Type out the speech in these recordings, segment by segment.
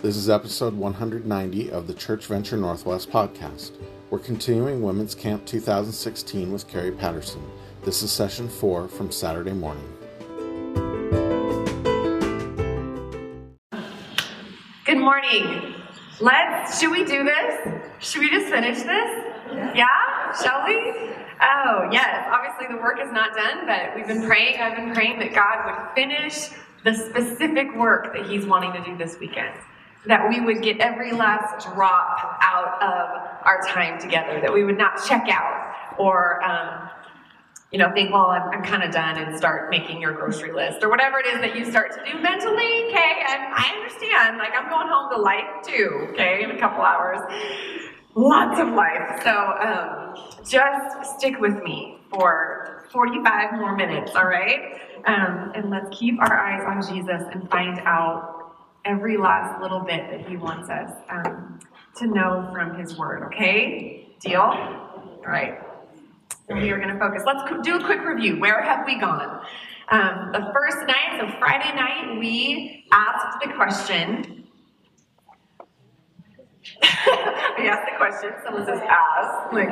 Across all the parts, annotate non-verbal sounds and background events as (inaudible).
This is episode 190 of the Church Venture Northwest podcast. We're continuing Women's Camp 2016 with Kari Patterson. This is session four from Saturday morning. Good morning. Let's, should we do this? Should we just finish this? Yeah? Shall we? Oh, yes. Obviously, the work is not done, but we've been praying. I've been praying that God would finish the specific work that He's wanting to do this weekend that we would get every last drop out of our time together, that we would not check out or, um, you know, think, well, I'm, I'm kind of done and start making your grocery list or whatever it is that you start to do mentally. Okay, and I understand. Like, I'm going home to life too, okay, in a couple hours. Lots of life. So um, just stick with me for 45 more minutes, all right? Um, and let's keep our eyes on Jesus and find out every last little bit that He wants us um, to know from His Word, okay? Deal? All right. We are going to focus. Let's do a quick review. Where have we gone? Um, the first night, so Friday night, we asked the question. (laughs) we asked the question. Someone says "as." Like,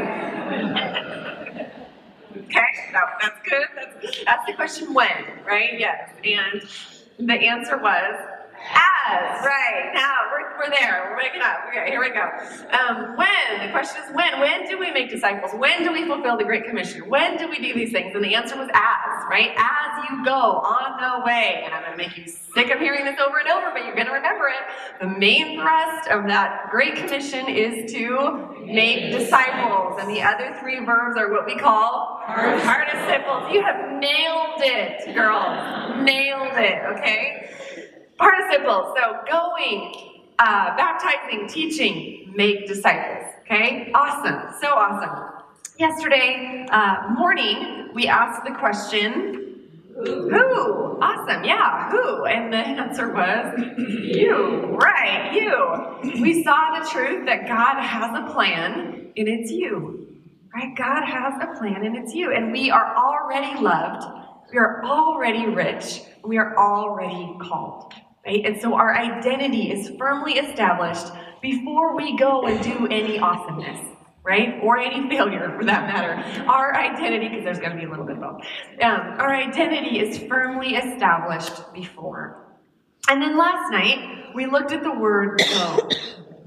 okay, no, that's good. That's, that's the question. When, right? Yes. And the answer was as, right. Now, we're, we're there. We're waking up. Okay, here we go. Um, when? The question is when? When do we make disciples? When do we fulfill the Great Commission? When do we do these things? And the answer was as, right? As you go on the way. And I'm going to make you sick of hearing this over and over, but you're going to remember it. The main thrust of that Great Commission is to make disciples. And the other three verbs are what we call participles. You have nailed it, girls. Nailed it, okay? Participles, so going, uh, baptizing, teaching, make disciples. Okay, awesome, so awesome. Yesterday uh, morning, we asked the question, who? Awesome, yeah, who? And the answer was you, right, you. We saw the truth that God has a plan, and it's you, right? God has a plan, and it's you. And we are already loved, we are already rich, we are already called. Right? And so our identity is firmly established before we go and do any awesomeness, right? Or any failure for that matter. Our identity, because there's going to be a little bit of both, um, our identity is firmly established before. And then last night, we looked at the word go,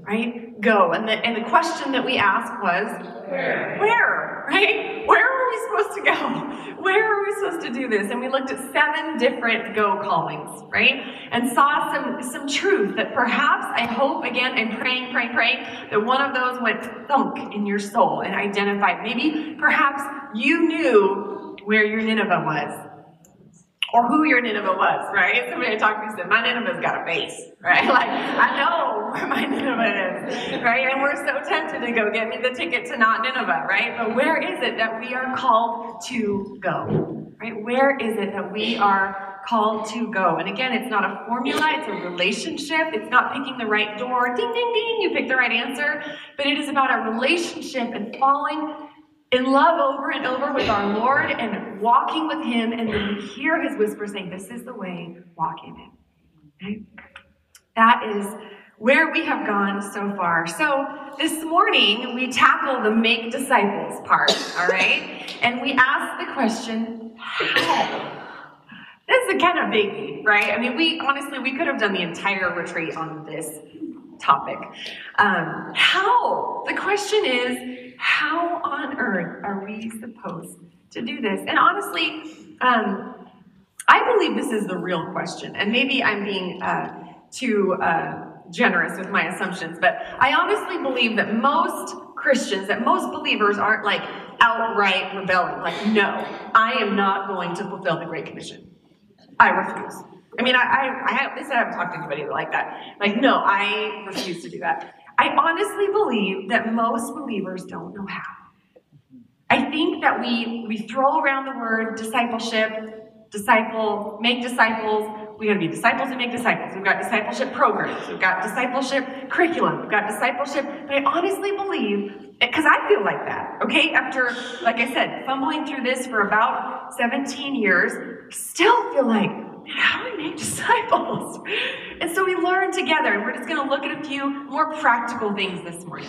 right? Go. And the, and the question that we asked was, where? Where, right? Where are we supposed to go? Where are we supposed to do this? And we looked at seven different go callings, right? And saw some, some truth that perhaps, I hope, again, I'm praying, praying, praying, that one of those went thunk in your soul and identified. Maybe, perhaps, you knew where your Nineveh was or who your Nineveh was, right? Somebody talked to me said, My Nineveh's got a face, (laughs) right? Like, I know where my Nineveh is, right? And we're so tempted to go get me the ticket to not Nineveh, right? But where is it that we are called to go, right? Where is it that we are called to go? And again, it's not a formula, it's a relationship. It's not picking the right door, ding, ding, ding, you pick the right answer, but it is about a relationship and falling in love over and over with our Lord and walking with Him, and then we hear His whisper saying, This is the way, walk in it. Okay? That is where we have gone so far. So this morning, we tackle the make disciples part, all right? And we ask the question, how? This is a kind of biggie, right? I mean, we honestly, we could have done the entire retreat on this topic. Um, how? The question is, how on earth are we supposed to do this? And honestly, um, I believe this is the real question. And maybe I'm being uh, too uh, generous with my assumptions, but I honestly believe that most Christians, that most believers aren't like outright rebelling, like, no, I am not going to fulfill the Great Commission. I refuse. I mean, I, I, I have, I haven't talked to anybody like that. Like, no, I refuse to do that. I honestly believe that most believers don't know how. I think that we, we throw around the word discipleship, disciple, make disciples. We gotta be disciples and make disciples. We've got discipleship programs. We've got discipleship curriculum. We've got discipleship. But I honestly believe, because I feel like that, okay? After, like I said, fumbling through this for about 17 years, still feel like how do we make (laughs) disciples? And so we learn together, and we're just to look at a few more practical things this morning.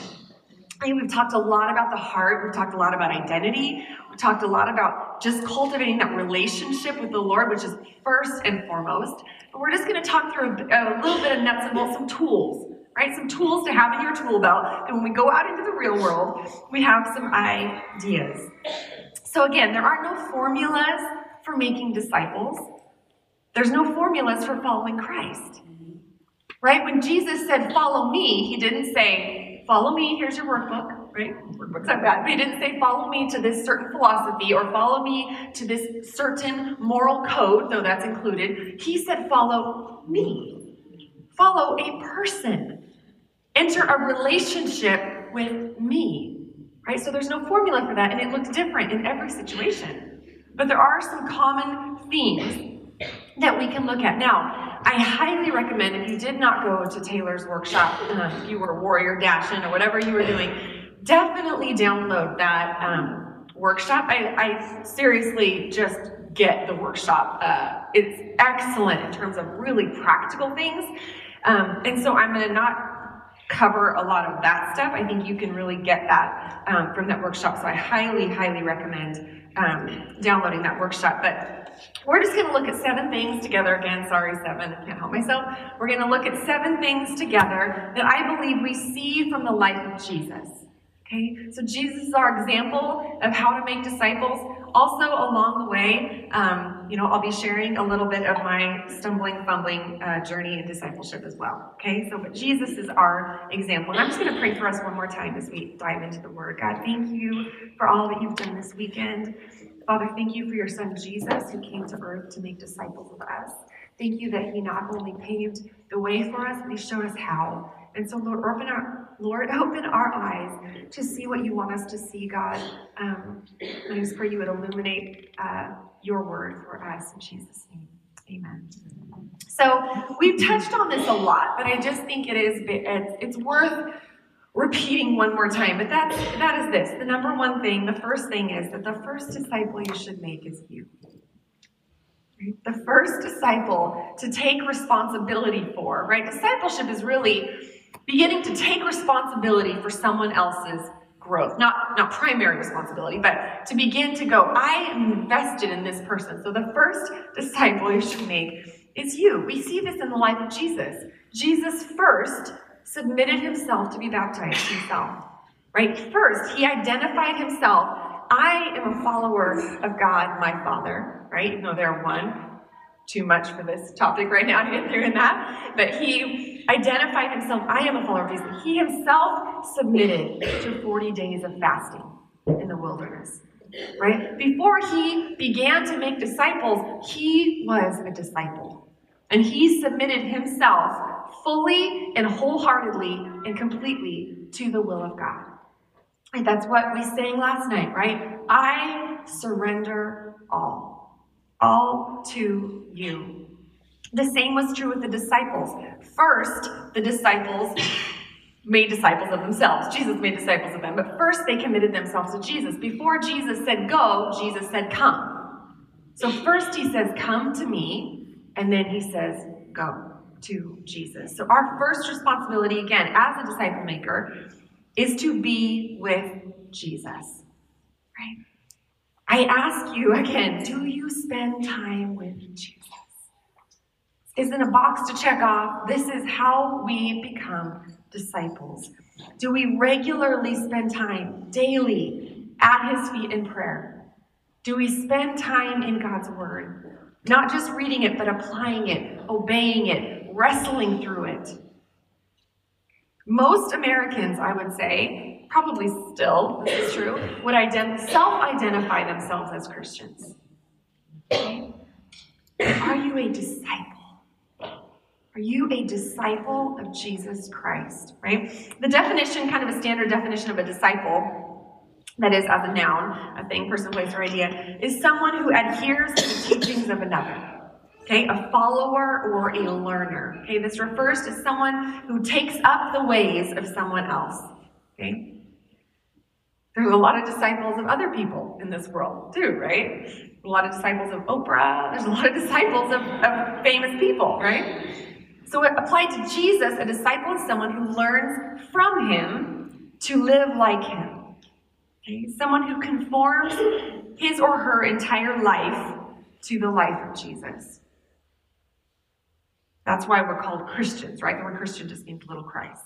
Think we've talked a lot about the heart. We've talked a lot about identity. We've talked a lot about just cultivating that relationship with the Lord, which is first and foremost. But we're just going to talk through a, a little bit of nuts and bolts, some tools, right? Some tools to have in your tool belt. And when we go out into the real world, we have some ideas. So again, there are no formulas for making disciples. There's no formulas for following Christ. Right? When Jesus said, Follow me, he didn't say, follow me, here's your workbook, right? Workbooks bad. But he didn't say follow me to this certain philosophy or follow me to this certain moral code, though that's included. He said follow me. Follow a person. Enter a relationship with me. Right? So there's no formula for that, and it looks different in every situation. But there are some common themes that we can look at. Now, I highly recommend if you did not go to Taylor's workshop, if you were Warrior Dashing or whatever you were doing, definitely download that um, workshop. I, I, seriously just get the workshop. Uh, it's excellent in terms of really practical things. Um, and so I'm going to not cover a lot of that stuff. I think you can really get that um, from that workshop. So I highly, highly recommend um, downloading that workshop. But we're just going to look at seven things together. Again, sorry, seven, I can't help myself. We're going to look at seven things together that I believe we see from the life of Jesus. Okay, so Jesus is our example of how to make disciples. Also, along the way, um, you know, I'll be sharing a little bit of my stumbling, fumbling uh, journey in discipleship as well. Okay, so but Jesus is our example. And I'm just going to pray for us one more time as we dive into the Word. God, thank you for all that you've done this weekend. Father, thank you for your son Jesus who came to earth to make disciples of us. Thank you that he not only paved the way for us, but he showed us how. And so, Lord, open our Lord, (laughs) open our eyes to see what you want us to see, God. Um, I just pray you would illuminate uh, your word for us in Jesus' name. Amen. So we've touched on this a lot, but I just think it is it's, worth repeating one more time, but that's, that is this. The number one thing, the first thing is that the first disciple you should make is you. The first disciple to take responsibility for, right? Discipleship is really beginning to take responsibility for someone else's growth. Not, not primary responsibility, but to begin to go, I am invested in this person. So the first disciple you should make is you. We see this in the life of Jesus. Jesus first submitted himself to be baptized himself. Right? First, he identified himself. I am a follower of God, my Father. Right? Even though they're one. Too much for this topic right now to get through in that. But he identified himself. I am a follower of Jesus. He himself submitted to 40 days of fasting in the wilderness. Right? Before he began to make disciples, he was a disciple. And he submitted himself fully and wholeheartedly and completely to the will of God. And that's what we sang last night, right? I surrender all, all to you. The same was true with the disciples. First, the disciples made disciples of themselves. Jesus made disciples of them, but first they committed themselves to Jesus. Before Jesus said go, Jesus said come. So first he says, Come to me, and then he says, Go to Jesus. So, our first responsibility, again, as a disciple maker, is to be with Jesus. Right? I ask you again do you spend time with Jesus? Isn't a box to check off. This is how we become disciples. Do we regularly spend time daily at his feet in prayer? Do we spend time in God's word? Not just reading it, but applying it, obeying it, wrestling through it. Most Americans, I would say, probably still, this is true, would ident- self identify themselves as Christians. Are you a disciple? Are you a disciple of Jesus Christ? Right? The definition, kind of a standard definition of a disciple, that is as a noun, a thing, person, place, or idea, is someone who adheres to the teachings of another. Okay, a follower or a learner. Okay, this refers to someone who takes up the ways of someone else. Okay, there's a lot of disciples of other people in this world too, right? A lot of disciples of Oprah. There's a lot of (laughs) disciples of, of famous people, right? So it applied to Jesus, a disciple is someone who learns from him to live like him. Okay? Someone who conforms his or her entire life to the life of Jesus. That's why we're called Christians, right? The word Christian just means little Christ.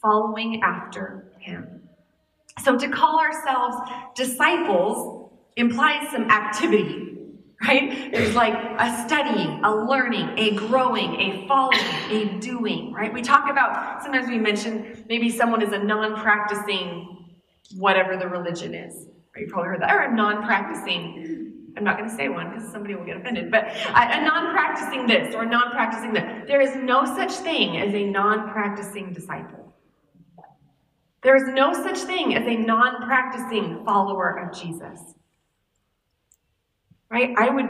Following after him. So to call ourselves disciples implies some activity, right? There's like a studying, a learning, a growing, a following, a doing, right? We talk about, sometimes we mention maybe someone is a non practicing whatever the religion is. You probably heard that. Or a non practicing, I'm not going to say one because somebody will get offended, but a, a non practicing this or non practicing that. There is no such thing as a non practicing disciple. There is no such thing as a non practicing follower of Jesus. Right? I would,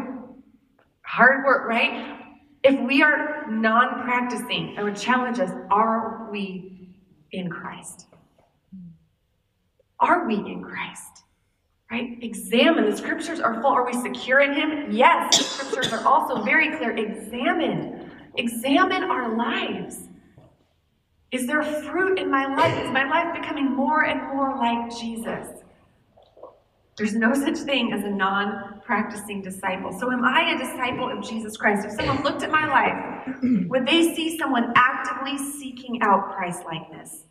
hard work, right? If we are non practicing, I would challenge us are we in Christ? Are we in Christ? Right? Examine. The scriptures are full. Are we secure in Him? Yes. The scriptures are also very clear. Examine. Examine our lives. Is there fruit in my life? Is my life becoming more and more like Jesus? There's no such thing as a non practicing disciple. So, am I a disciple of Jesus Christ? If someone looked at my life, (clears throat) would they see someone actively seeking out Christ likeness?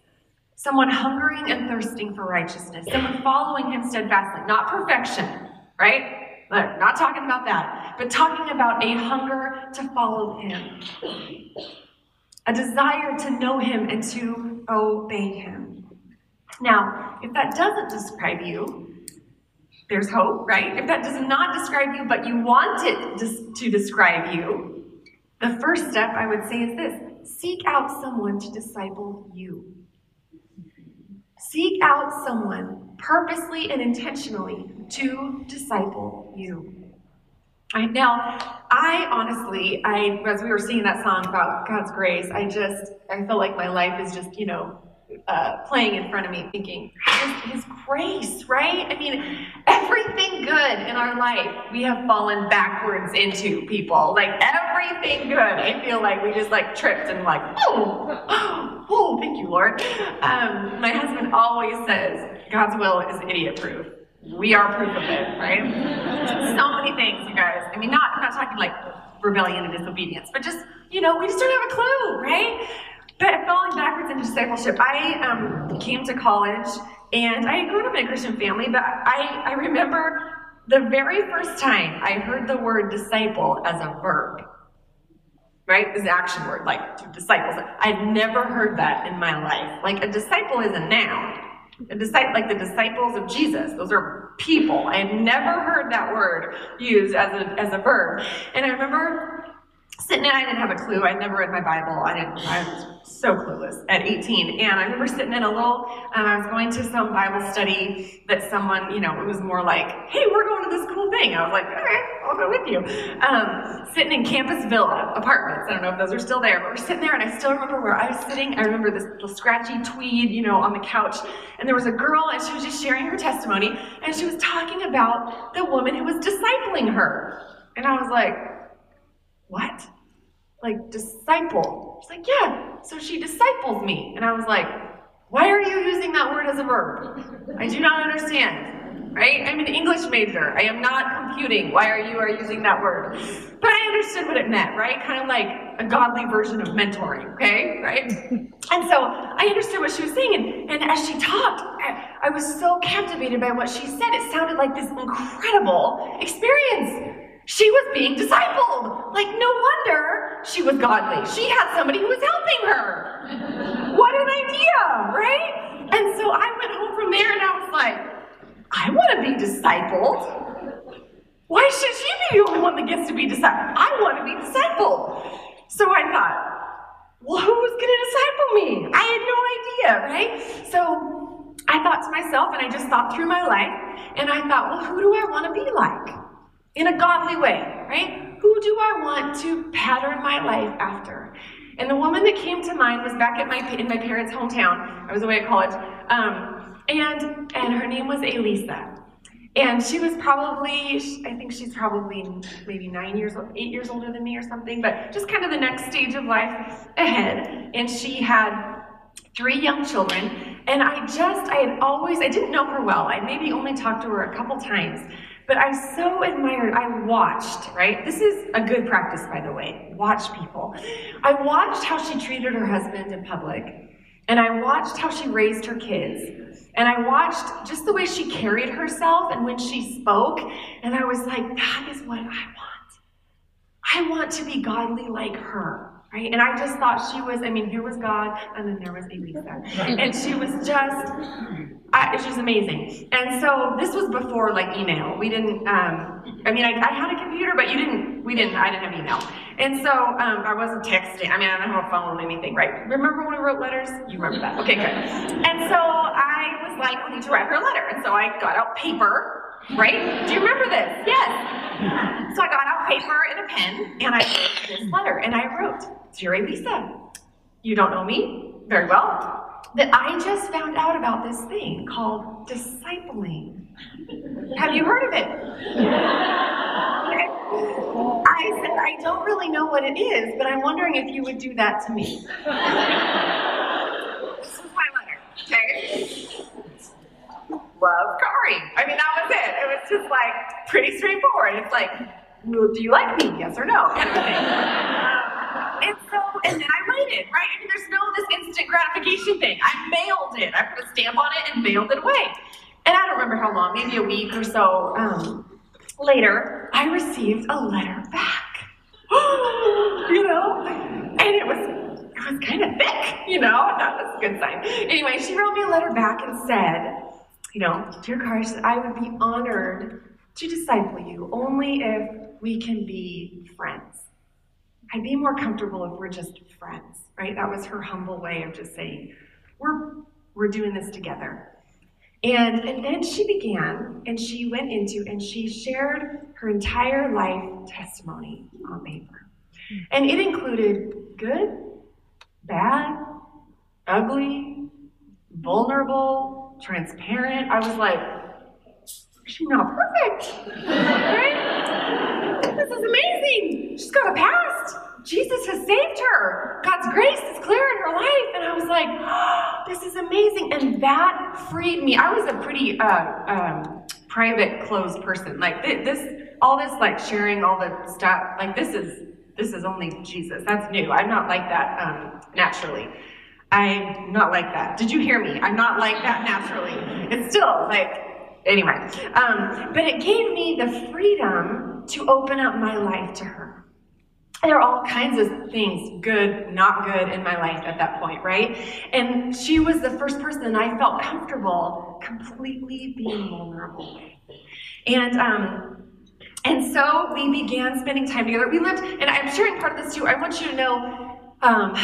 Someone hungering and thirsting for righteousness, someone following him steadfastly, not perfection, right? Not talking about that, but talking about a hunger to follow him a desire to know Him and to obey Him. Now, if that doesn't describe you, there's hope, right? If that does not describe you, but you want it to describe you, the first step I would say is this seek out someone to disciple you. Seek out someone purposely and intentionally to disciple you. Now, I honestly, I as we were singing that song about God's grace, I just I feel like my life is just you know uh, playing in front of me, thinking his, his grace, right? I mean, everything good in our life we have fallen backwards into people, like everything good. I feel like we just like tripped and like oh, oh, thank you, Lord. Um, my husband always says God's will is idiot proof we are proof of it, right? so many things, you guys. I mean, not I'm not talking like rebellion and disobedience, but just you know, we just don't have a clue, right? But falling backwards into discipleship, I um, came to college and I grew up in a Christian family, but I, I remember the very first time I heard the word disciple as a verb, right? This action word, like to disciples. I'd never heard that in my life. Like a disciple is a noun. A disciple, like the disciples of Jesus, those are people. I had never heard that word used as a, as a verb. And I remember sitting in, I didn't have a clue. I'd never read my Bible. I didn't, I was so clueless at 18. And I remember sitting in a little, um, I was going to some Bible study that someone, you know, it was more like, hey, we're going to this cool thing. I was like, okay, I'll go with you. Um, sitting in Campus Villa apartments. I don't know if those are still there, but we're sitting there and I still remember where I was sitting. I remember this little scratchy tweed, you know, on the couch. And there was a girl and she was just sharing her testimony and she was talking about the woman who was discipling her. And I was like, what? Like, disciple. She's like, yeah, so she disciples me. And I was like, why are you using that word as a verb? I do not understand. Right? I'm an English major. I am not computing. Why are you are using that word? But I understood what it meant, right? Kind of like a godly version of mentoring, okay? Right? And so I understood what she was saying. And, and as she talked, I, I was so captivated by what she said. It sounded like this incredible experience. She was being discipled. Like, no wonder she was godly. She had somebody who was helping her. What an idea, right? And so I went home from there and I was like, I want to be discipled. Why should she be the only one that gets to be discipled? I want to be discipled. So I thought, well, who's going to disciple me? I had no idea, right? So I thought to myself, and I just thought through my life, and I thought, well, who do I want to be like? In a godly way, right? Who do I want to pattern my life after? And the woman that came to mind was back at my in my parents' hometown. I was away at college, um, and and her name was Elisa. And she was probably, I think she's probably maybe nine years, eight years older than me or something, but just kind of the next stage of life ahead. And she had three young children. And I just, I had always, I didn't know her well. I maybe only talked to her a couple times. But I so admired, I watched, right? This is a good practice, by the way. Watch people. I watched how she treated her husband in public, and I watched how she raised her kids. And I watched just the way she carried herself and when she spoke, and I was like, that is what I want. I want to be godly like her. Right? And I just thought she was, I mean, here was God, and then there was Elisa. (laughs) And she was just, I, she's amazing. And so this was before like email. We didn't, um, I mean, I, I, had a computer, but you didn't, we didn't, I didn't have email. And so um, I wasn't texting. I mean, I don't have a phone or anything, right? Remember when we wrote letters? You remember that? Okay, good. And so I was like, we need to write her a letter. And so I got out paper Right? Do you remember this? Yes. So I got out paper and a pen and I wrote this letter. And I wrote, Dear Lisa, you don't know me very well, that I just found out about this thing called discipling. Have you heard of it? I said, I don't really know what it is, but I'm wondering if you would do that to me. this is my letter, okay? love Kari. I mean, that was it. It was just like pretty straightforward. It's like, do you like me? Yes or no? Kind of. (laughs) And so, and then I waited, right? I mean, there's no this instant gratification thing. I mailed it. I put a stamp on it and mailed it away. And I don't remember how long, maybe a week or so um, later, I received a letter back. (gasps) you know? And it was it was kind of thick, you know? That was a good sign. Anyway, she wrote me a letter back and said, you know, dear Kari I would be honored to disciple you only if we can be friends. I'd be more comfortable if we're just friends, right? That was her humble way of just saying, we're, we're doing this together. And, and then she began and she went into and she shared her entire life testimony on paper. And it included good, bad, ugly, vulnerable, transparent. I was like, she's not perfect? (laughs) This is amazing. She's got a past. Jesus has saved her. God's grace is clear in her life. And I was like, oh, (gasps) this is amazing. And that freed me. I was a pretty uh, um, private, closed person. Like this, all this, like sharing all the stuff. Like this is this is only Jesus. That's new. I'm not like that um, naturally. I'm not like that. Did you hear me? I'm not like that naturally. It's still like, anyway. Um, but it gave me the freedom to open up my life to her. There are all kinds of things, good, not good, in my life at that point, right? And she was the first person I felt comfortable completely being vulnerable And um, and so we began spending time together. We lived, and I'm sharing part of this too. I want you to know um,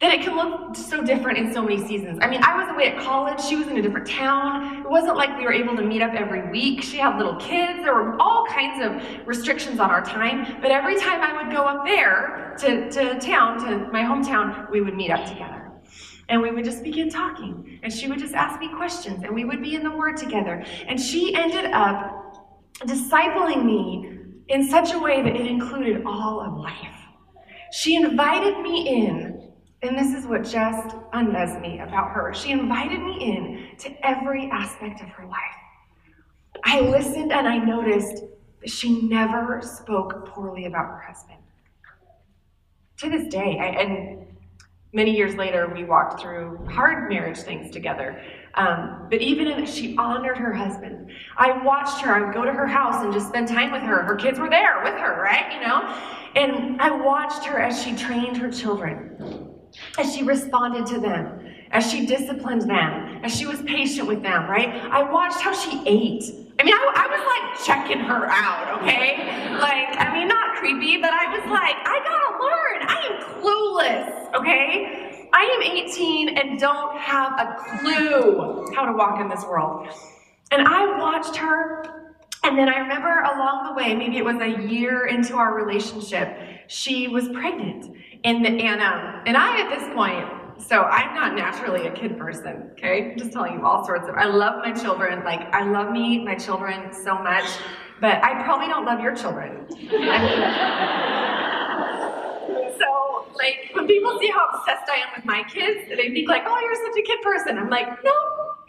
that it can look so different in so many seasons. I mean, I was away at college, she was in a different town. It wasn't like we were able to meet up every week. She had little kids, there were all kinds of restrictions on our time. But every time I would go up there to, to town, to my hometown, we would meet up together. And we would just begin talking. And she would just ask me questions, and we would be in the Word together. And she ended up discipling me in such a way that it included all of life. She invited me in and this is what just undoes me about her. She invited me in to every aspect of her life. I listened and I noticed that she never spoke poorly about her husband. To this day, I, and many years later, we walked through hard marriage things together. Um, but even if she honored her husband, I watched her. I would go to her house and just spend time with her. Her kids were there with her, right? You know? And I watched her as she trained her children as she responded to them, as she disciplined them, as she was patient with them, right? I watched how she ate. I mean, I, I, was like checking her out, okay? Like, I mean, not creepy, but I was like, I gotta learn. I am clueless, okay? I am 18 and don't have a clue how to walk in this world. And I watched her, and then I remember along the way, maybe it was a year into our relationship, she was pregnant. And, and, um, and I, at this point, So I'm not naturally a kid person, okay? I'm just telling you all sorts of. I love my children. Like, I love me, my children so much, but I probably don't love your children. (laughs) so, like, when people see how obsessed I am with my kids, they think, like, oh, you're such a kid person. I'm like, no,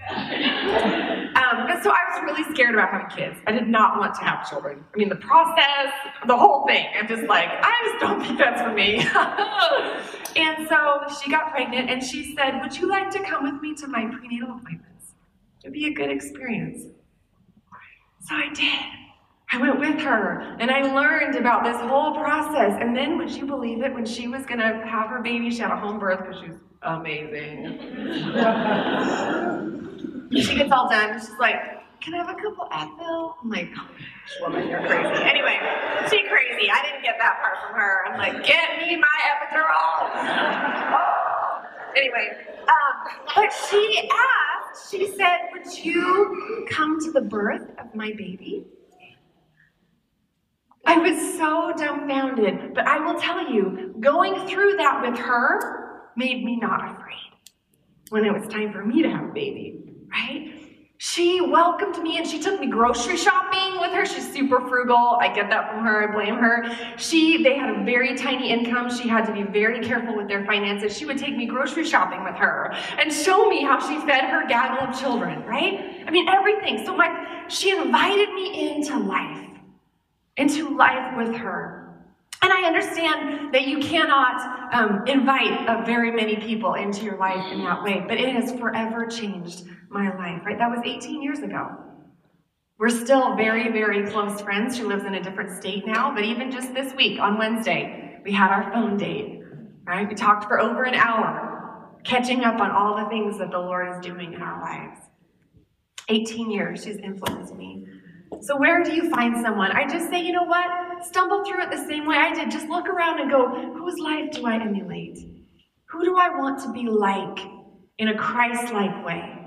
um, but so I was really scared about having kids. I did not want to have children. I mean, the process, the whole thing. I'm just like, I just don't think that's for me. (laughs) and so she got pregnant and she said, Would you like to come with me to my prenatal appointments? It'd be a good experience. So I did. I went with her and I learned about this whole process. And then, would you believe it? When she was going to have her baby, she had a home birth because she was amazing. (laughs) she gets all done. She's like, Can I have a couple Advil? I'm like, oh, woman, you're crazy. Anyway, she crazy. I didn't get that part from her. I'm like, Get me my epidural. anyway, um, but she asked, she said, Would you come to the birth of my baby? I was so dumbfounded, but I will tell you, going through that with her made me not afraid when it was time for me to have a baby right? She welcomed me and she took me grocery shopping with her. She's super frugal. I get that from her. I blame her. She, they had a very tiny income. She had to be very careful with their finances. She would take me grocery shopping with her and show me how she fed her gaggle of children, right? I mean, everything. So my, she invited me into life, into life with her. And I understand that you cannot um, invite uh, very many people into your life in that way, but it has forever changed my life, right? That was 18 years ago. We're still very, very close friends. She lives in a different state now, but even just this week on Wednesday, we had our phone date, right? We talked for over an hour, catching up on all the things that the Lord is doing in our lives. 18 years, she's influenced me. So, where do you find someone? I just say, you know what? Stumble through it the same way I did. Just look around and go, whose life do I emulate? Who do I want to be like in a Christ like way?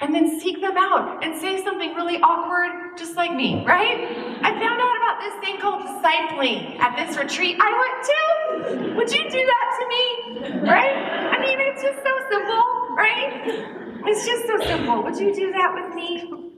And then seek them out and say something really awkward, just like me, right? I found out about this thing called discipling at this retreat I went to. Would you do that to me? Right? I mean, it's just so simple, right? It's just so simple. Would you do that with me?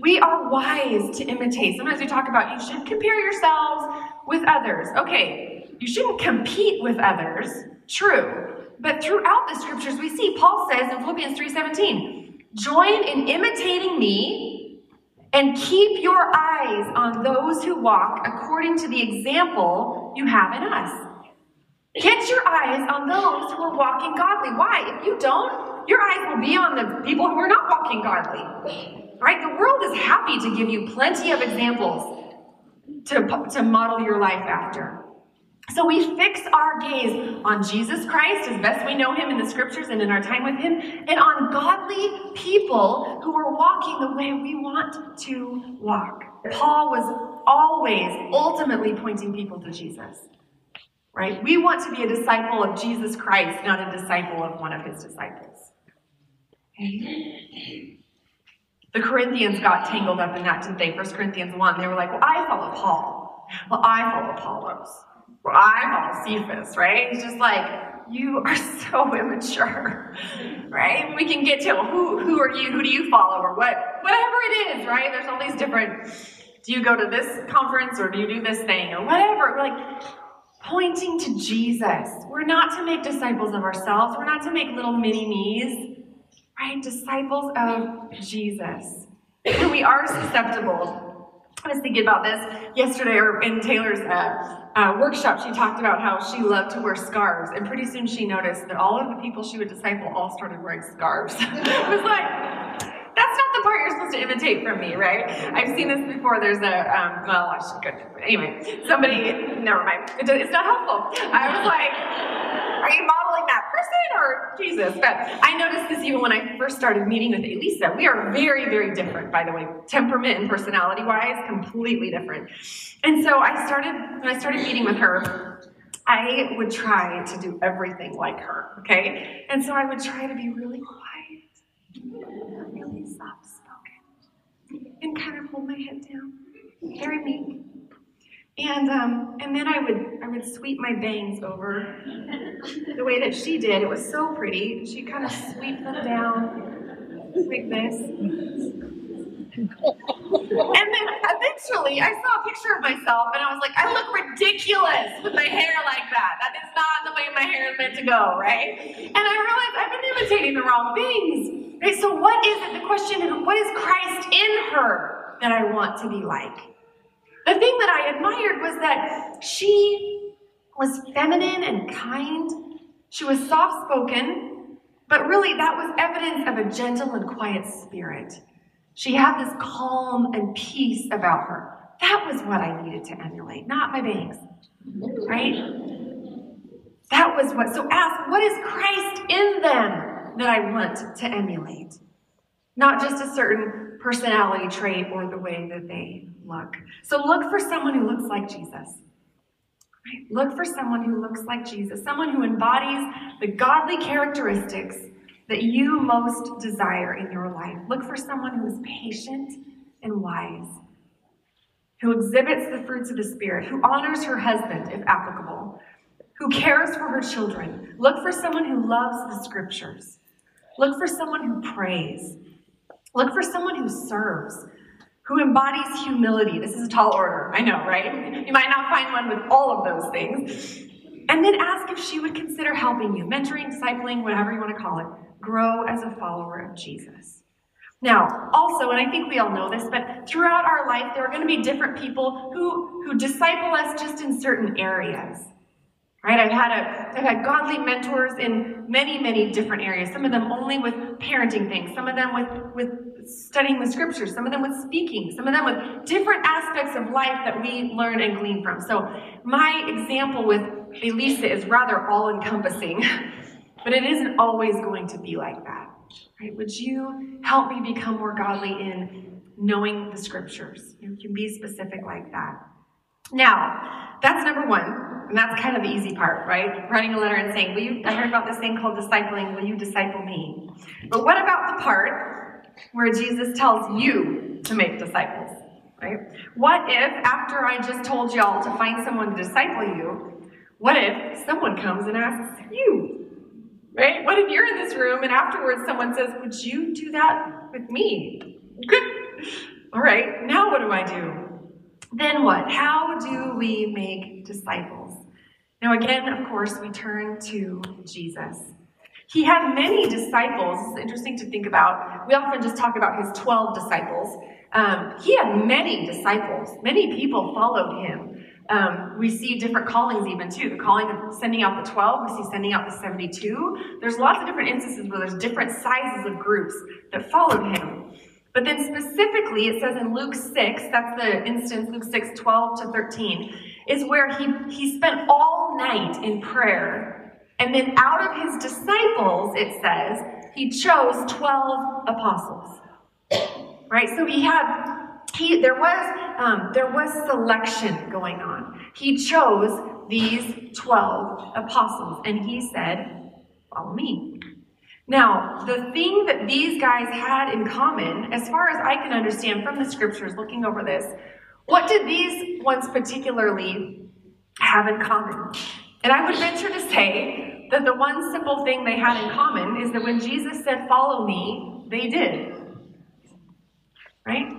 We are wise to imitate. Sometimes we talk about you should compare yourselves with others. Okay, you shouldn't compete with others. True. But throughout the scriptures, we see Paul says in Philippians 3:17, join in imitating me and keep your eyes on those who walk according to the example you have in us. Get your eyes on those who are walking godly. Why? If you don't, your eyes will be on the people who are not walking godly. Right? The world is happy to give you plenty of examples to, to model your life after. So we fix our gaze on Jesus Christ as best we know him in the scriptures and in our time with him, and on godly people who are walking the way we want to walk. Paul was always ultimately pointing people to Jesus. Right? We want to be a disciple of Jesus Christ, not a disciple of one of his disciples. The Corinthians got tangled up in that, didn't they? 1 Corinthians 1. They were like, well, I follow Paul. Well, I follow Apollos. Well, I follow Cephas, right? It's just like, you are (laughs) so immature, right? We can get to who, who are you? Who do you follow? Or what, whatever it is, right? There's all these different, do you go to this conference or do you do this thing or whatever? We're like, pointing to Jesus. We're not to make disciples of ourselves. We're not to make little mini me's, right? Disciples of Jesus. And we are susceptible I was thinking about this yesterday, or in Taylor's uh, uh, workshop, she talked about how she loved to wear scarves, and pretty soon she noticed that all of the people she would disciple all started wearing scarves. (laughs) it was like, that's not the part you're supposed to imitate from me, right? I've seen this before. There's a, um, well, I should go. Anyway, somebody, never mind. it's not helpful. I was like, are you modeling person or Jesus? But I noticed this even when I first started meeting with Elisa. We are very, very different, by the way, temperament and personality wise, completely different. And so I started, when I started meeting with her, I would try to do everything like her, okay? And so I would try to be really quiet, really soft spoken, and kind of hold my head down, very meek. And um, and then I would I would sweep my bangs over the way that she did. It was so pretty. She kind of sweep them down like this. And then eventually I saw a picture of myself and I was like, I look ridiculous with my hair like that. That is not the way my hair is meant to go, right? And I realized I've been imitating the wrong things. Right? So what is it? The question is, what is Christ in her that I want to be like? The thing that I admired was that she was feminine and kind. She was soft spoken, but really that was evidence of a gentle and quiet spirit. She had this calm and peace about her. That was what I needed to emulate, not my bangs. Right? That was what. So ask, what is Christ in them that I want to emulate? Not just a certain personality trait or the way that they look. So look for someone who looks like Jesus. Right? Look for someone who looks like Jesus, someone who embodies the godly characteristics that you most desire in your life. Look for someone who is patient and wise, who exhibits the fruits of the Spirit, who honors her husband, if applicable, who cares for her children. Look for someone who loves the scriptures. Look for someone who prays. Look for someone who serves, who embodies humility. This is a tall order, I know, right? You might not find one with all of those things. And then ask if she would consider helping you, mentoring, discipling, whatever you want to call it, grow as a follower of Jesus. Now, also, and I think we all know this, but throughout our life, there are going to be different people who, who disciple us just in certain areas. Right? I've had a, I've had godly mentors in many, many different areas. Some of them only with parenting things, some of them with, with studying the scriptures, some of them with speaking, some of them with different aspects of life that we learn and glean from. So my example with Elisa is rather all-encompassing. (laughs) But it isn't always going to be like that. Right? Would you help me become more godly in knowing the scriptures? You can be specific like that. Now, that's number one, and that's kind of the easy part, right? Writing a letter and saying, Will you I heard about this thing called discipling, will you disciple me? But what about the part where Jesus tells you to make disciples? Right? What if after I just told y'all to find someone to disciple you, what if someone comes and asks you Right? What if you're in this room and afterwards someone says, Would you do that with me? All right, now what do I do? Then what? How do we make disciples? Now, again, of course, we turn to Jesus. He had many disciples. It's interesting to think about. We often just talk about his 12 disciples. Um, he had many disciples, many people followed him. Um, we see different callings even too. The calling of sending out the 12, we see sending out the 72. There's lots of different instances where there's different sizes of groups that followed him. But then specifically, it says in Luke 6, that's the instance, Luke 6, 12 to 13, is where he, he spent all night in prayer. And then out of his disciples, it says, he chose 12 apostles. Right? So he had he, there was um, there was selection going on. He chose these twelve apostles, and he said, "Follow me." Now, the thing that these guys had in common, as far as I can understand from the scriptures, looking over this, what did these ones particularly have in common? And I would venture to say that the one simple thing they had in common is that when Jesus said, Follow me, they did. Right?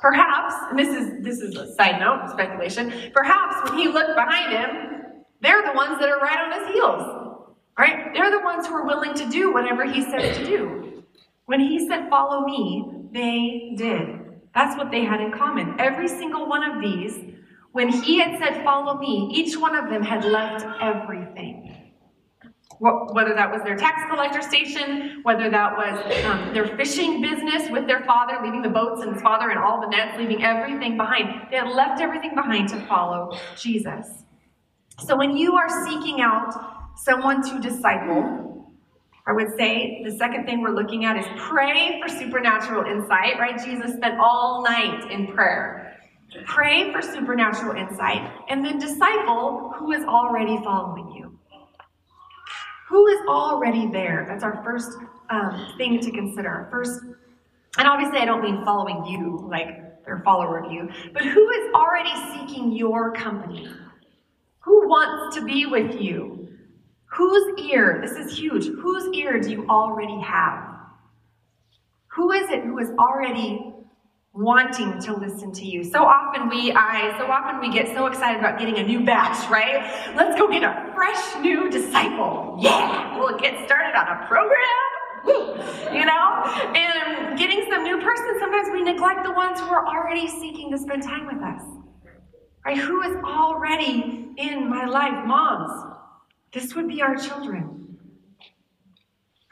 Perhaps, and this is this is a side note, speculation, perhaps when he looked behind him, they're the ones that are right on his heels. Right? They're the ones who are willing to do whatever he says to do. When he said, Follow me, they did. That's what they had in common. Every single one of these, when he had said, Follow me, each one of them had left everything whether that was their tax collector station, whether that was um, their fishing business with their father, leaving the boats and his father and all the nets, leaving everything behind. They had left everything behind to follow Jesus. So when you are seeking out someone to disciple, I would say the second thing we're looking at is pray for supernatural insight, right? Jesus spent all night in prayer. Pray for supernatural insight, and then disciple who is already following you. Who is already there? That's our first um, thing to consider. First, and obviously, I don't mean following you, like or follower of you, but who is already seeking your company? Who wants to be with you? Whose ear, this is huge, whose ear do you already have? Who is it who is already wanting to listen to you? So often we, I, so often we get so excited about getting a new batch, right? Let's go get a fresh new disciple. Yeah, we'll get started on a program you know? And getting some new person, sometimes we neglect the ones who are already seeking to spend time with us. Right? Who is already in my life? Moms. This would be our children.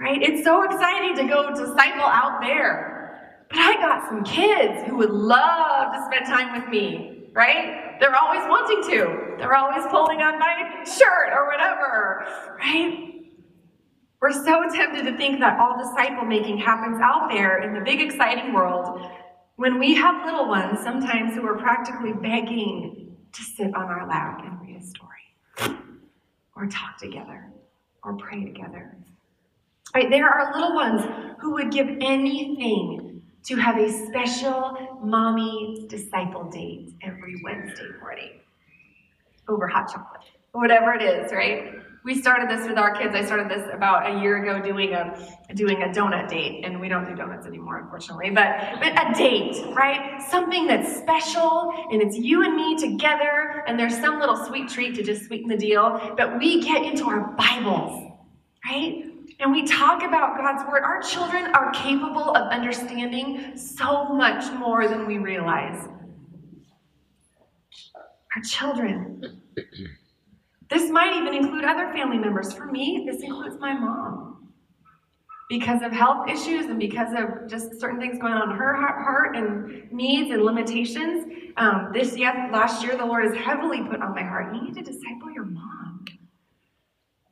Right? It's so exciting to go disciple out there. But I got some kids who would love to spend time with me, right? They're always wanting to. They're always pulling on my shirt or whatever, right? We're so tempted to think that all disciple making happens out there in the big, exciting world when we have little ones sometimes who are practically begging to sit on our lap and read a story, or talk together, or pray together. Right, there are little ones who would give anything to have a special mommy disciple date every Wednesday morning over hot chocolate, whatever it is, right? We started this with our kids. I started this about a year ago doing a doing a donut date, and we don't do donuts anymore, unfortunately. But, but a date, right? Something that's special, and it's you and me together, and there's some little sweet treat to just sweeten the deal. But we get into our Bibles, right? And we talk about God's word. Our children are capable of understanding so much more than we realize. Our children. This might even include other family members. For me, this includes my mom. Because of health issues and because of just certain things going on in her heart and needs and limitations, um, this yes, last year the Lord has heavily put on my heart. You need to disciple your mom.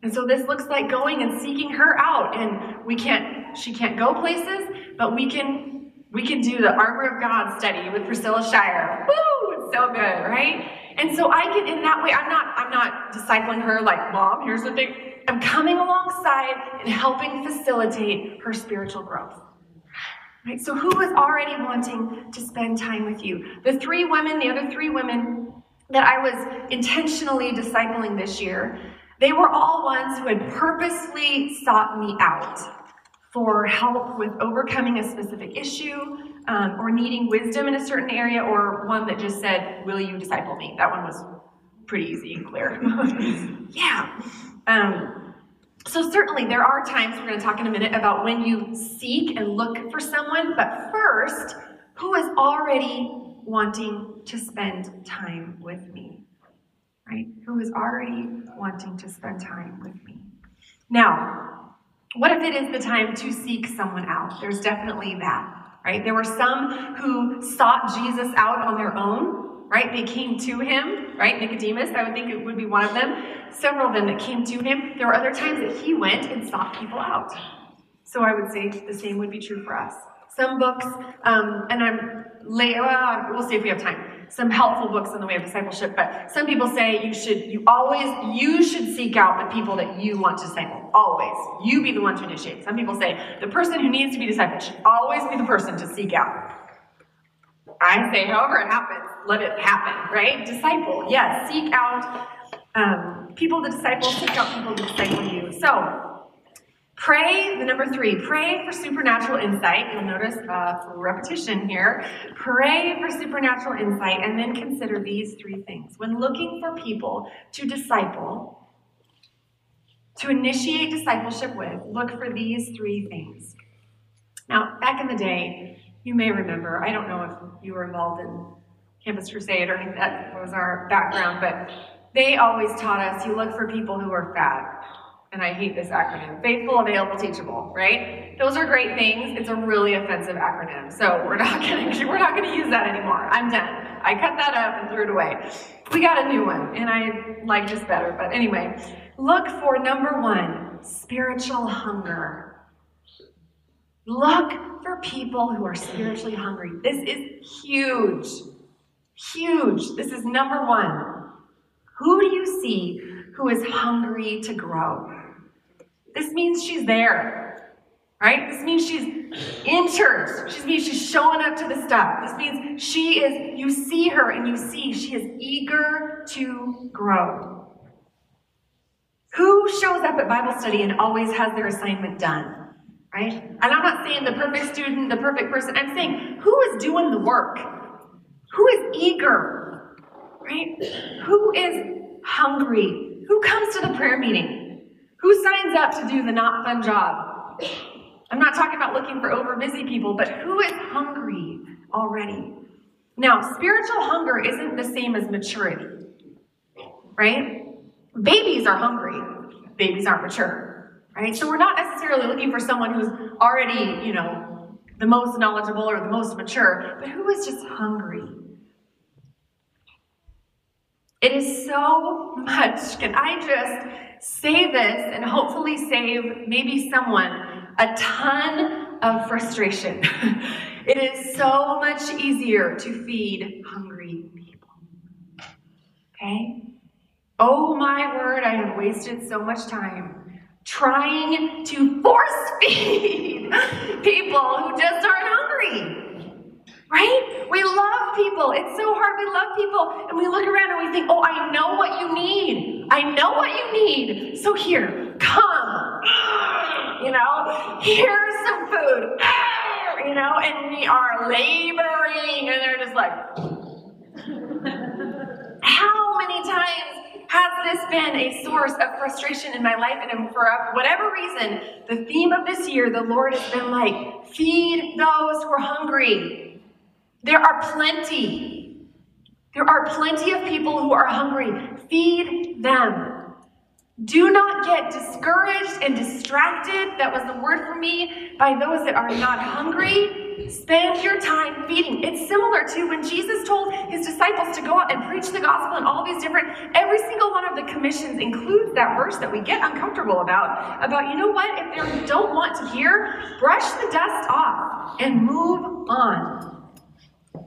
And so this looks like going and seeking her out. And we can't, she can't go places, but we can we can do the armor of God study with Priscilla Shirer. Woo! So good, right? And so I get in that way. I'm not, I'm not discipling her like, mom, here's the thing. I'm coming alongside and helping facilitate her spiritual growth. Right? So who is already wanting to spend time with you? The three women, the other three women that I was intentionally discipling this year, they were all ones who had purposely sought me out for help with overcoming a specific issue um, or needing wisdom in a certain area, or one that just said, Will you disciple me? That one was pretty easy and clear. (laughs) yeah. Um, so, certainly, there are times, we're going to talk in a minute about when you seek and look for someone, but first, who is already wanting to spend time with me? Right? Who is already wanting to spend time with me? Now, what if it is the time to seek someone out? There's definitely that right? There were some who sought Jesus out on their own, right? They came to him, right? Nicodemus, I would think it would be one of them. Several of them that came to him. There were other times that he went and sought people out. So I would say the same would be true for us. Some books, um, and I'm well, we'll see if we have time some helpful books in the way of discipleship, but some people say you should, you always, you should seek out the people that you want to disciple. Always. You be the one to initiate. Some people say the person who needs to be discipled should always be the person to seek out. I say, however it happens, let it happen, right? Disciple, yes, seek out um, people to disciple, seek out people to disciple you. So, Pray, the number three, pray for supernatural insight. You'll notice uh, for repetition here. Pray for supernatural insight and then consider these three things. When looking for people to disciple, to initiate discipleship with, look for these three things. Now, back in the day, you may remember, I don't know if you were involved in Campus Crusade or anything, that was our background, but they always taught us you look for people who are fat and I hate this acronym, faithful, available, teachable, right? Those are great things. It's a really offensive acronym. So we're not (laughs) gonna we're not gonna use that anymore. I'm done. I cut that up and threw it away. We got a new one, and I like this better. But anyway, look for number one, spiritual hunger. Look for people who are spiritually hungry. This is huge. Huge. This is number one. Who do you see who is hungry to grow? This means she's there, right? This means she's in church. This means she's showing up to the stuff. This means she is, you see her and you see she is eager to grow. Who shows up at Bible study and always has their assignment done? Right? And I'm not saying the perfect student, the perfect person. I'm saying who is doing the work? Who is eager? Right? Who is hungry? Who comes to the prayer meeting? Who signs up to do the not fun job? I'm not talking about looking for over busy people, but who is hungry already? Now, spiritual hunger isn't the same as maturity, right? Babies are hungry, babies aren't mature, right? So we're not necessarily looking for someone who's already, you know, the most knowledgeable or the most mature, but who is just hungry. It is so (laughs) much. Can I just say this and hopefully save maybe someone a ton of frustration. (laughs) it is so much easier to feed hungry people. Okay? Oh my word, I have wasted so much time trying to force feed (laughs) people who just aren't hungry. Right? We love people. It's so hard. We love people. And we look around and we think, oh, I know what you need. I know what you need. So here, come you know, here's some food, you know, and we are laboring, and they're just like, how many times has this been a source of frustration in my life? And for whatever reason, the theme of this year, the Lord has been like, feed those who are hungry. There are plenty. There are plenty of people who are hungry. Feed them. Do not get discouraged and distracted. That was the word for me by those that are not hungry. Spend your time feeding. It's similar to when Jesus told his disciples to go out and preach the gospel and all these different, every single one of the commissions includes that verse that we get uncomfortable about. About, you know what? If they don't want to hear, brush the dust off and move on.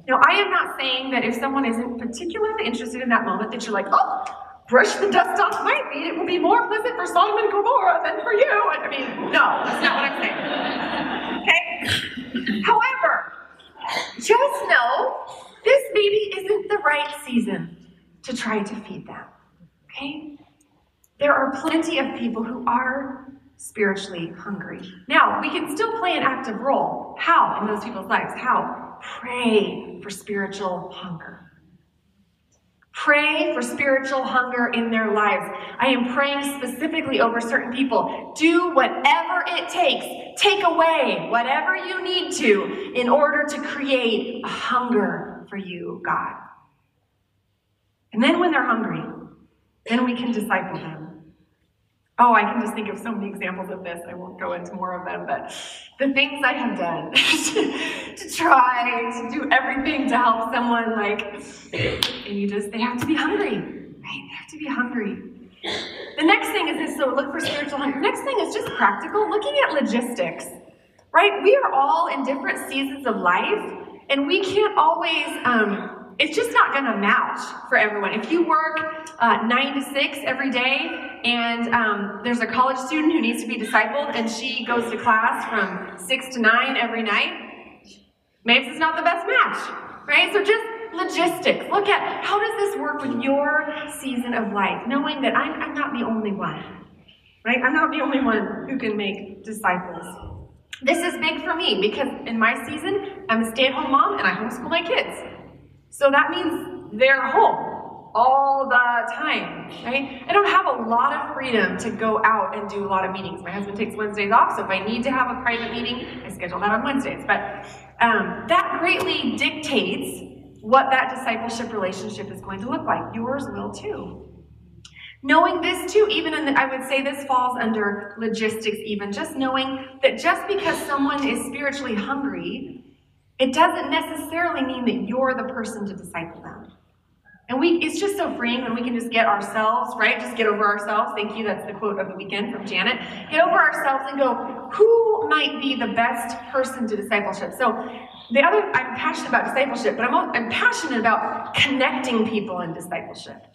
Now, I am not saying that if someone isn't particularly interested in that moment, that you're like, oh, brush the dust off my feet, it will be more pleasant for Sodom and Gomorrah than for you. I mean, no, that's not what I'm saying. Okay? However, just know this maybe isn't the right season to try to feed them. Okay? There are plenty of people who are spiritually hungry. Now, we can still play an active role. How in those people's lives? How? Pray for spiritual hunger. Pray for spiritual hunger in their lives. I am praying specifically over certain people. Do whatever it takes. Take away whatever you need to in order to create a hunger for you, God. And then when they're hungry, then we can disciple them. Oh, I can just think of so many examples of this. I won't go into more of them, but the things I have done (laughs) to, try to do everything to help someone, like, and you just, they have to be hungry, right? They have to be hungry. The next thing is this so look for spiritual hunger. Next thing is just practical, looking at logistics, right? We are all in different seasons of life, and we can't always, um, it's just not to match for everyone. If you work uh, nine to six every day, and um, there's a college student who needs to be discipled, and she goes to class from six to nine every night, maybe it's not the best match, right? So just logistics. Look at how does this work with your season of life, knowing that I'm, I'm not the only one, right? I'm not the only one who can make disciples. This is big for me because in my season, I'm a stay at home mom and I homeschool my kids. So that means they're home all the time, right? I don't have a lot of freedom to go out and do a lot of meetings. My husband takes Wednesdays off, so if I need to have a private meeting, I schedule that on Wednesdays. But um, that greatly dictates what that discipleship relationship is going to look like. Yours will too. Knowing this too, even in the, I would say this falls under logistics, even just knowing that just because someone is spiritually hungry it doesn't necessarily mean that you're the person to disciple them. And we it's just so freeing when we can just get ourselves, right? Just get over ourselves. Thank you. That's the quote of the weekend from Janet. Get over ourselves and go, who might be the best person to discipleship? So the other I'm passionate about discipleship, but I'm I'm passionate about connecting people in discipleship.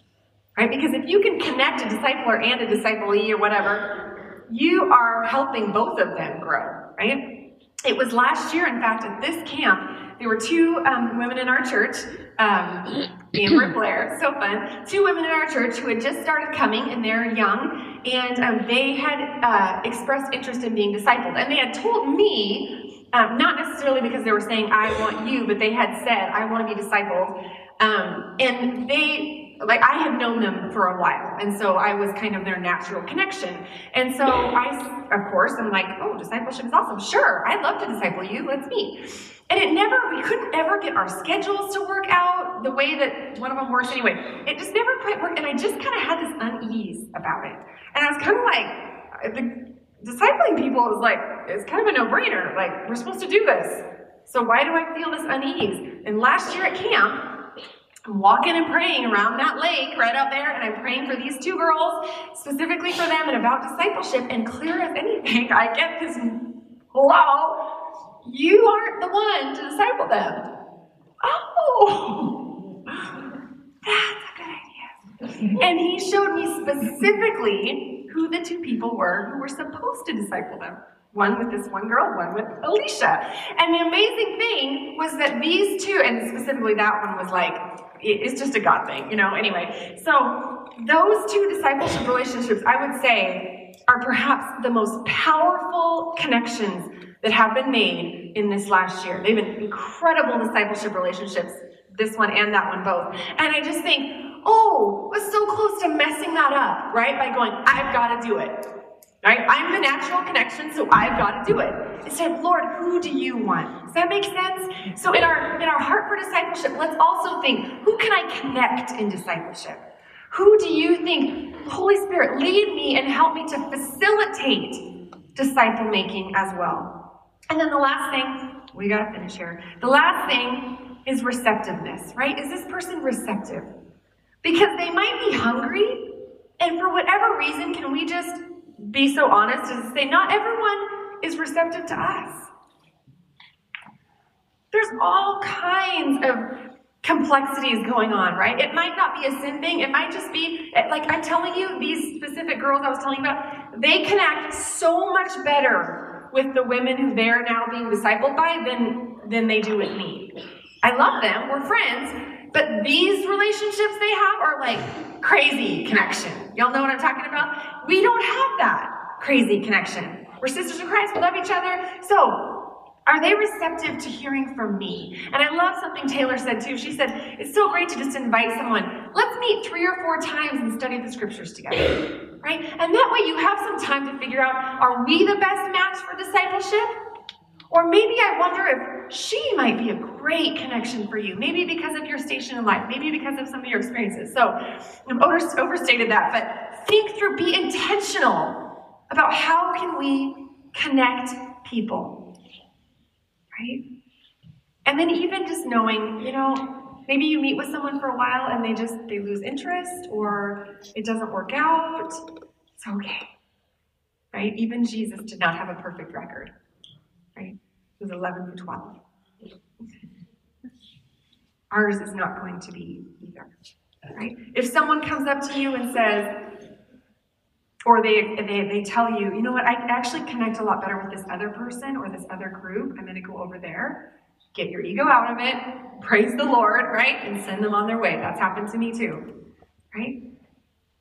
Right? Because if you can connect a discipler and a disciplee or whatever, you are helping both of them grow right? It was last year, in fact, at this camp, there were two um, women in our church, um, (clears throat) Amber and Blair, so fun. Two women in our church who had just started coming and they're young, and um, they had uh, expressed interest in being discipled. And they had told me, um, not necessarily because they were saying, I want you, but they had said, I want to be discipled. Um, and they, like, I had known them for a while, and so I was kind of their natural connection. And so I, of course, I'm like, oh, discipleship is awesome. Sure, I'd love to disciple you. Let's meet. And it never, we couldn't ever get our schedules to work out the way that one of them works anyway. It just never quite worked, and I just kind of had this unease about it. And I was kind of like, the discipling people is like, it's kind of a no-brainer. Like, we're supposed to do this. So why do I feel this unease? And last year at camp, I'm walking and praying around that lake right out there, and I'm praying for these two girls, specifically for them and about discipleship. And clear as anything, (laughs) I get this hello, you aren't the one to disciple them. Oh, that's a good idea. And he showed me specifically who the two people were who were supposed to disciple them. One with this one girl, one with Alicia. And the amazing thing was that these two, and specifically that one was like, it's just a God thing, you know, anyway. So those two discipleship relationships, I would say, are perhaps the most powerful connections that have been made in this last year. They've been incredible discipleship relationships, this one and that one both. And I just think, oh, was so close to messing that up, right? By going, I've got to do it. Right? I'm the natural connection, so I've got to do it. Instead, Lord, who do you want? Does that make sense? So in our in our heart for discipleship, let's also think, who can I connect in discipleship? Who do you think, Holy Spirit, lead me and help me to facilitate disciple making as well? And then the last thing, we got to finish here. The last thing is receptiveness, right? Is this person receptive? Because they might be hungry, and for whatever reason, can we just be so honest as to say not everyone is receptive to us. There's all kinds of complexities going on, right? It might not be a sin thing. It might just be, like I'm telling you, these specific girls I was telling you about, they connect so much better with the women who they're now being discipled by than, than they do with me. I love them, we're friends, but these relationships they have are like crazy connection. Y'all know what I'm talking about? We don't have that crazy connection. We're sisters in Christ, we love each other. So, are they receptive to hearing from me? And I love something Taylor said too. She said, It's so great to just invite someone. Let's meet three or four times and study the scriptures together. Right? And that way you have some time to figure out are we the best match for discipleship? Or maybe I wonder if she might be a great connection for you. Maybe because of your station in life, maybe because of some of your experiences. So I've overstated that, but think through, be intentional about how can we connect people. Right? And then even just knowing, you know, maybe you meet with someone for a while and they just they lose interest or it doesn't work out. It's okay. Right? Even Jesus did not have a perfect record right? It was 11 to 12. Ours is not going to be either, right? If someone comes up to you and says, or they, they, they tell you, you know what, I actually connect a lot better with this other person or this other group, I'm going to go over there. Get your ego out of it, praise the Lord, right? And send them on their way. That's happened to me too, right?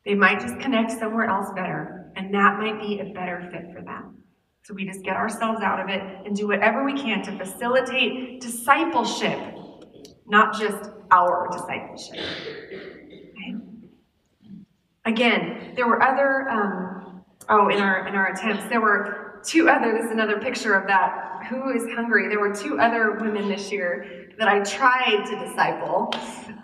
They might just connect somewhere else better, and that might be a better fit for them. So we just get ourselves out of it and do whatever we can to facilitate discipleship, not just our discipleship. Okay? Again, there were other, um, oh, in our, in our attempts, there were two other, this is another picture of that, who is hungry. There were two other women this year that I tried to disciple.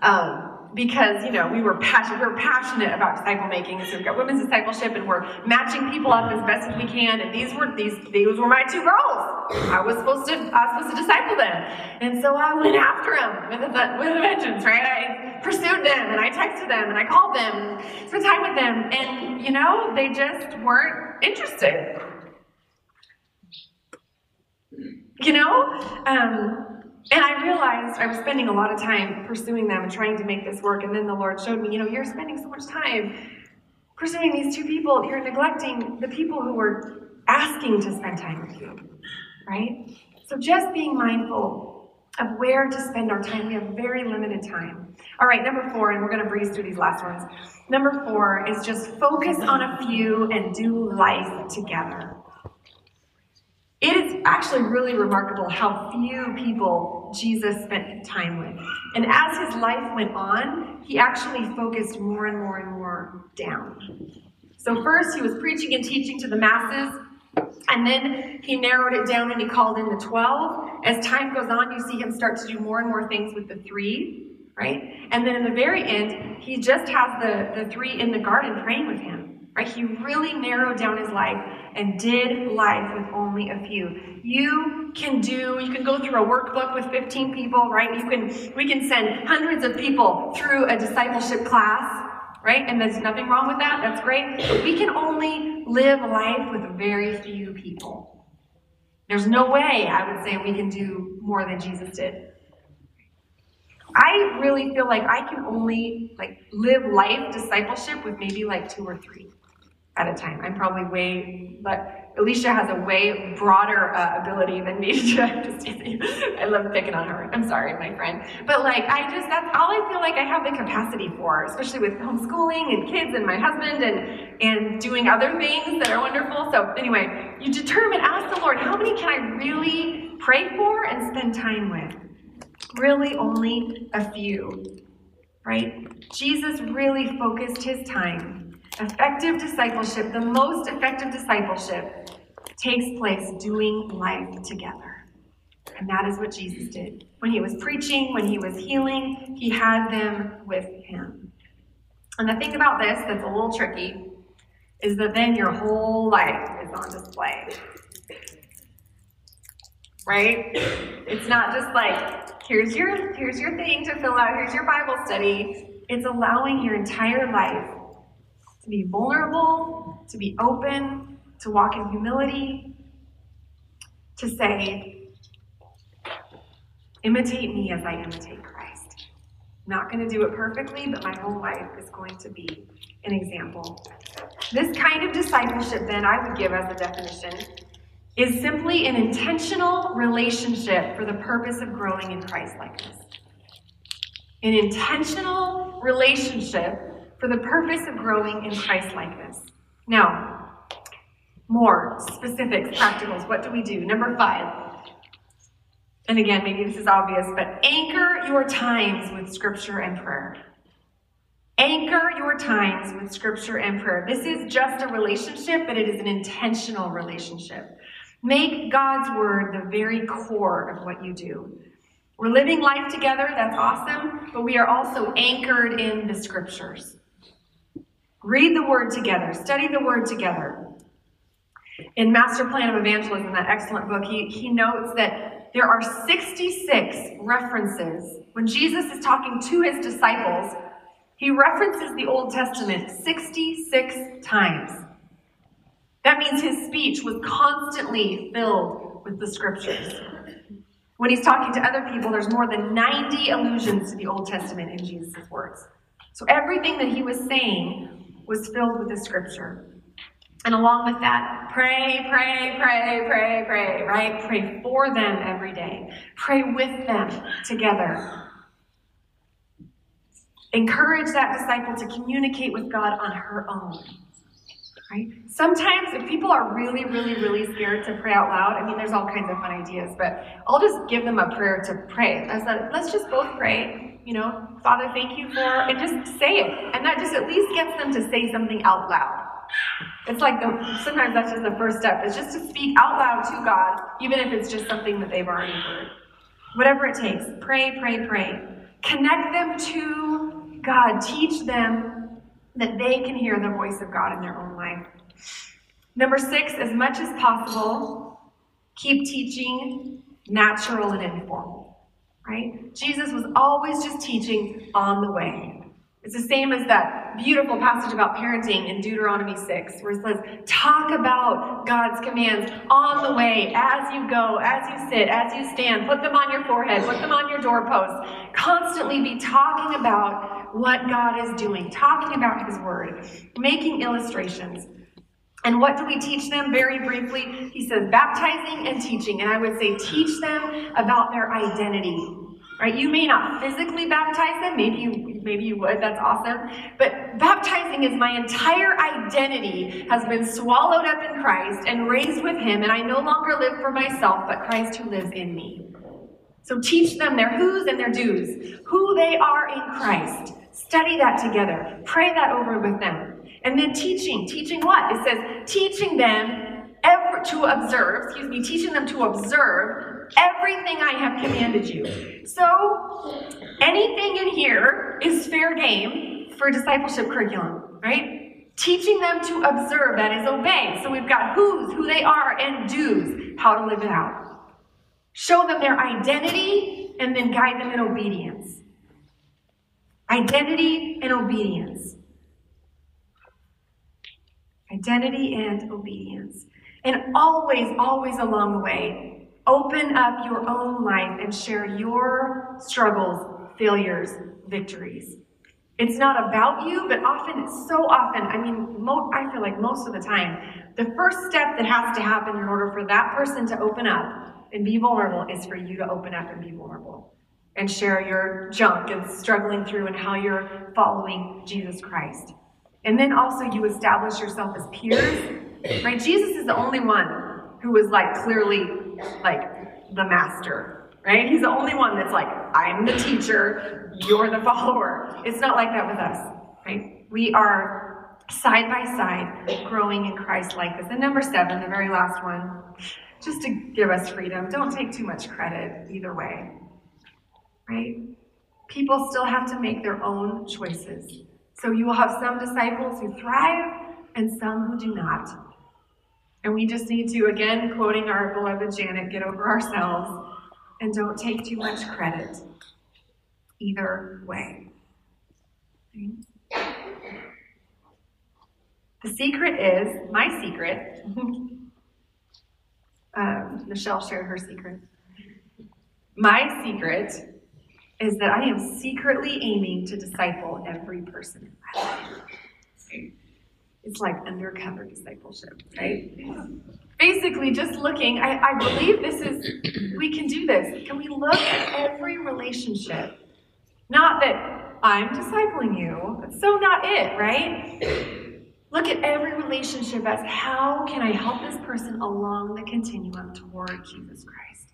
Um, because you know we were passionate, we were passionate about disciple making, so we've got women's discipleship, and we're matching people up as best as we can. And these were these these were my two girls. I was supposed to I was supposed to disciple them, and so I went after them with a, with a vengeance, right? I pursued them, and I texted them, and I called them, spent time with them, and you know they just weren't interested. You know. Um, and I realized I was spending a lot of time pursuing them and trying to make this work. And then the Lord showed me, you know, you're spending so much time pursuing these two people. You're neglecting the people who were asking to spend time with you. right? So just being mindful of where to spend our time. We have very limited time. All right, number four, and we're going to breeze through these last ones. Number four is just focus on a few and do life together. It is actually really remarkable how few people Jesus spent time with. And as his life went on, he actually focused more and more and more down. So, first, he was preaching and teaching to the masses, and then he narrowed it down and he called in the 12. As time goes on, you see him start to do more and more things with the three, right? And then in the very end, he just has the, the three in the garden praying with him, right? He really narrowed down his life and did life with only a few. You can do, you can go through a workbook with 15 people, right? You can, we can send hundreds of people through a discipleship class, right? And there's nothing wrong with that. That's great. We can only live life with very few people. There's no way I would say we can do more than Jesus did. I really feel like I can only like live life discipleship with maybe like two or three at a time. I'm probably way, but Alicia has a way broader uh, ability than me. (laughs) to just, I love picking on her. I'm sorry, my friend. But like, I just, that's all I feel like I have the capacity for, especially with homeschooling and kids and my husband and, and doing other things that are wonderful. So anyway, you determine, ask the Lord, how many can I really pray for and spend time with? Really only a few, right? Jesus really focused his time Effective discipleship, the most effective discipleship, takes place doing life together. And that is what Jesus did. When he was preaching, when he was healing, he had them with him. And the thing about this that's a little tricky is that then your whole life is on display. Right? It's not just like, here's your here's your thing to fill out, here's your Bible study. It's allowing your entire life to be vulnerable, to be open, to walk in humility, to say, imitate me as I imitate Christ. I'm Not going to do it perfectly, but my whole life is going to be an example. This kind of discipleship, then, I would give as a definition, is simply an intentional relationship for the purpose of growing in Christ likeness. An intentional relationship for the purpose of growing in Christ likeness. Now, more specifics, practicals. What do we do? Number five. And again, maybe this is obvious, but anchor your times with scripture and prayer. Anchor your times with scripture and prayer. This is just a relationship, but it is an intentional relationship. Make God's word the very core of what you do. We're living life together, that's awesome, but we are also anchored in the scriptures. Read the word together, study the word together. In Master Plan of Evangelism, that excellent book, he, he notes that there are 66 references. When Jesus is talking to his disciples, he references the Old Testament 66 times. That means his speech was constantly filled with the scriptures. When he's talking to other people, there's more than 90 allusions to the Old Testament in Jesus' words. So everything that he was saying was filled with the scripture. And along with that, pray, pray, pray, pray, pray, right? Pray for them every day. Pray with them together. Encourage that disciple to communicate with God on her own. Right? Sometimes if people are really, really, really scared to pray out loud, I mean, there's all kinds of fun ideas, but I'll just give them a prayer to pray. I said, let's just both pray you know, Father, thank you for, and just say it. And that just at least gets them to say something out loud. It's like the, sometimes that's just the first step, is just to speak out loud to God, even if it's just something that they've already heard. Whatever it takes, pray, pray, pray. Connect them to God. Teach them that they can hear the voice of God in their own life. Number six, as much as possible, keep teaching natural and informal right? Jesus was always just teaching on the way. It's the same as that beautiful passage about parenting in Deuteronomy 6, where it says, Talk about God's commands on the way, as you go, as you sit, as you stand. Put them on your forehead, put them on your doorpost. Constantly be talking about what God is doing, talking about His Word, making illustrations. And what do we teach them? Very briefly, he says baptizing and teaching. And I would say teach them about their identity. Right? You may not physically baptize them, maybe you maybe you would, that's awesome. But baptizing is my entire identity has been swallowed up in Christ and raised with him, and I no longer live for myself, but Christ who lives in me. So teach them their who's and their do's, who they are in Christ. Study that together. Pray that over with them. And then teaching. Teaching what? It says teaching them ever to observe, excuse me, teaching them to observe everything I have commanded you. So anything in here is fair game for discipleship curriculum, right? Teaching them to observe, that is obey. So we've got who's, who they are, and do's, how to live it out. Show them their identity and then guide them in obedience. Identity and obedience. Identity and obedience. And always, always along the way, open up your own life and share your struggles, failures, victories. It's not about you, but often, so often, I mean, mo- I feel like most of the time, the first step that has to happen in order for that person to open up and be vulnerable is for you to open up and be vulnerable and share your junk and struggling through and how you're following Jesus Christ. And then also you establish yourself as peers, right? Jesus is the only one who was like clearly like the master, right? He's the only one that's like, I'm the teacher, you're the follower. It's not like that with us, right? We are side by side growing in Christ like this. And number seven, the very last one, just to give us freedom. Don't take too much credit either way. Right? People still have to make their own choices. So you will have some disciples who thrive and some who do not. And we just need to, again, quoting our beloved Janet, get over ourselves and don't take too much credit either way. The secret is, my secret, (laughs) um, Michelle shared her secret. My secret is that I am secretly aiming to disciple every person in my life. It's like undercover discipleship, right? Basically, just looking, I, I believe this is, we can do this. Can we look at every relationship? Not that I'm discipling you, that's so not it, right? Look at every relationship as how can I help this person along the continuum toward Jesus Christ?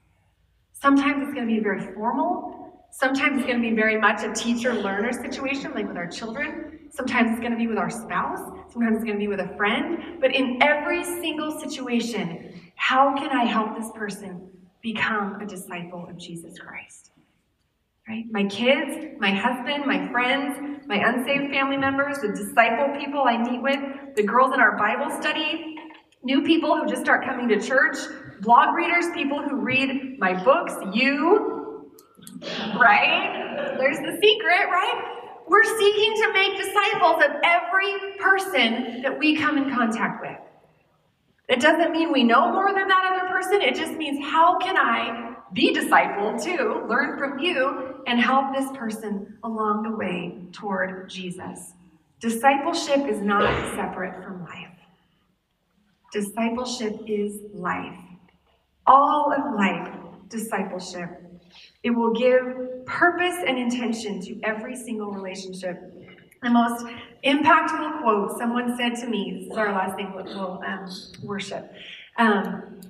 Sometimes it's going to be very formal. Sometimes it's going to be very much a teacher learner situation, like with our children. Sometimes it's going to be with our spouse. Sometimes it's going to be with a friend. But in every single situation, how can I help this person become a disciple of Jesus Christ? Right? My kids, my husband, my friends, my unsaved family members, the disciple people I meet with, the girls in our Bible study, new people who just start coming to church, blog readers, people who read my books, you, right? There's the secret, right? We're seeking to make disciples of every person that we come in contact with. It doesn't mean we know more than that other person. It just means how can I be discipled too, learn from you, and help this person along the way toward Jesus. Discipleship is not separate from life. Discipleship is life. All of life, discipleship. It will give purpose and intention to every single relationship. The most impactful quote someone said to me, this is our last thing we'll um, worship. Um,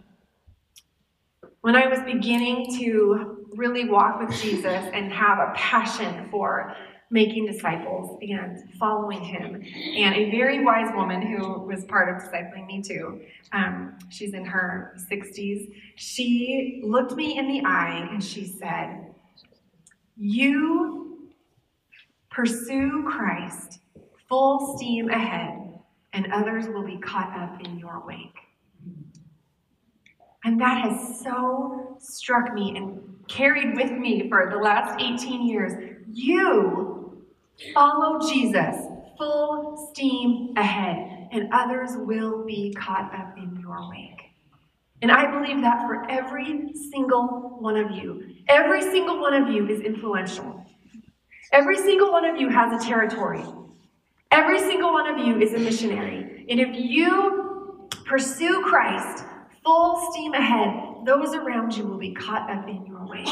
when I was beginning to really walk with Jesus and have a passion for making disciples and following him. And a very wise woman who was part of discipling me too, um, she's in her 60s, she looked me in the eye and she said, You pursue Christ full steam ahead, and others will be caught up in your wake. And that has so struck me and carried with me for the last 18 years. You follow Jesus full steam ahead, and others will be caught up in your wake. And I believe that for every single one of you. Every single one of you is influential. Every single one of you has a territory. Every single one of you is a missionary. And if you Pursue Christ, full steam ahead. Those around you will be caught up in your way.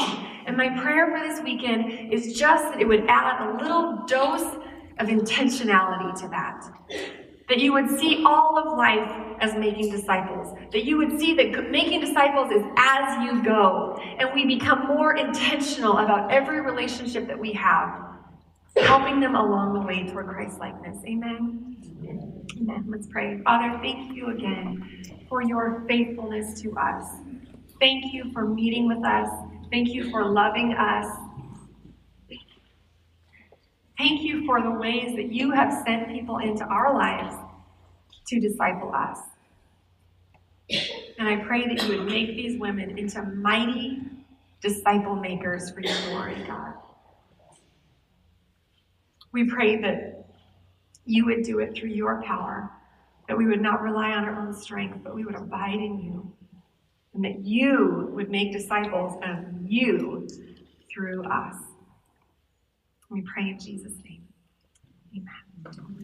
And my prayer for this weekend is just that it would add a little dose of intentionality to that. That you would see all of life as making disciples. That you would see that making disciples is as you go. And we become more intentional about every relationship that we have, helping them along the way toward Christ likeness. Amen. Amen. Let's pray. Father, thank you again for your faithfulness to us. Thank you for meeting with us. Thank you for loving us. Thank you for the ways that you have sent people into our lives to disciple us. And I pray that you would make these women into mighty disciple makers for your glory, God. We pray that you would do it through your power, that we would not rely on our own strength, but we would abide in you, and that you would make disciples of you through us. We pray in Jesus' name. Amen.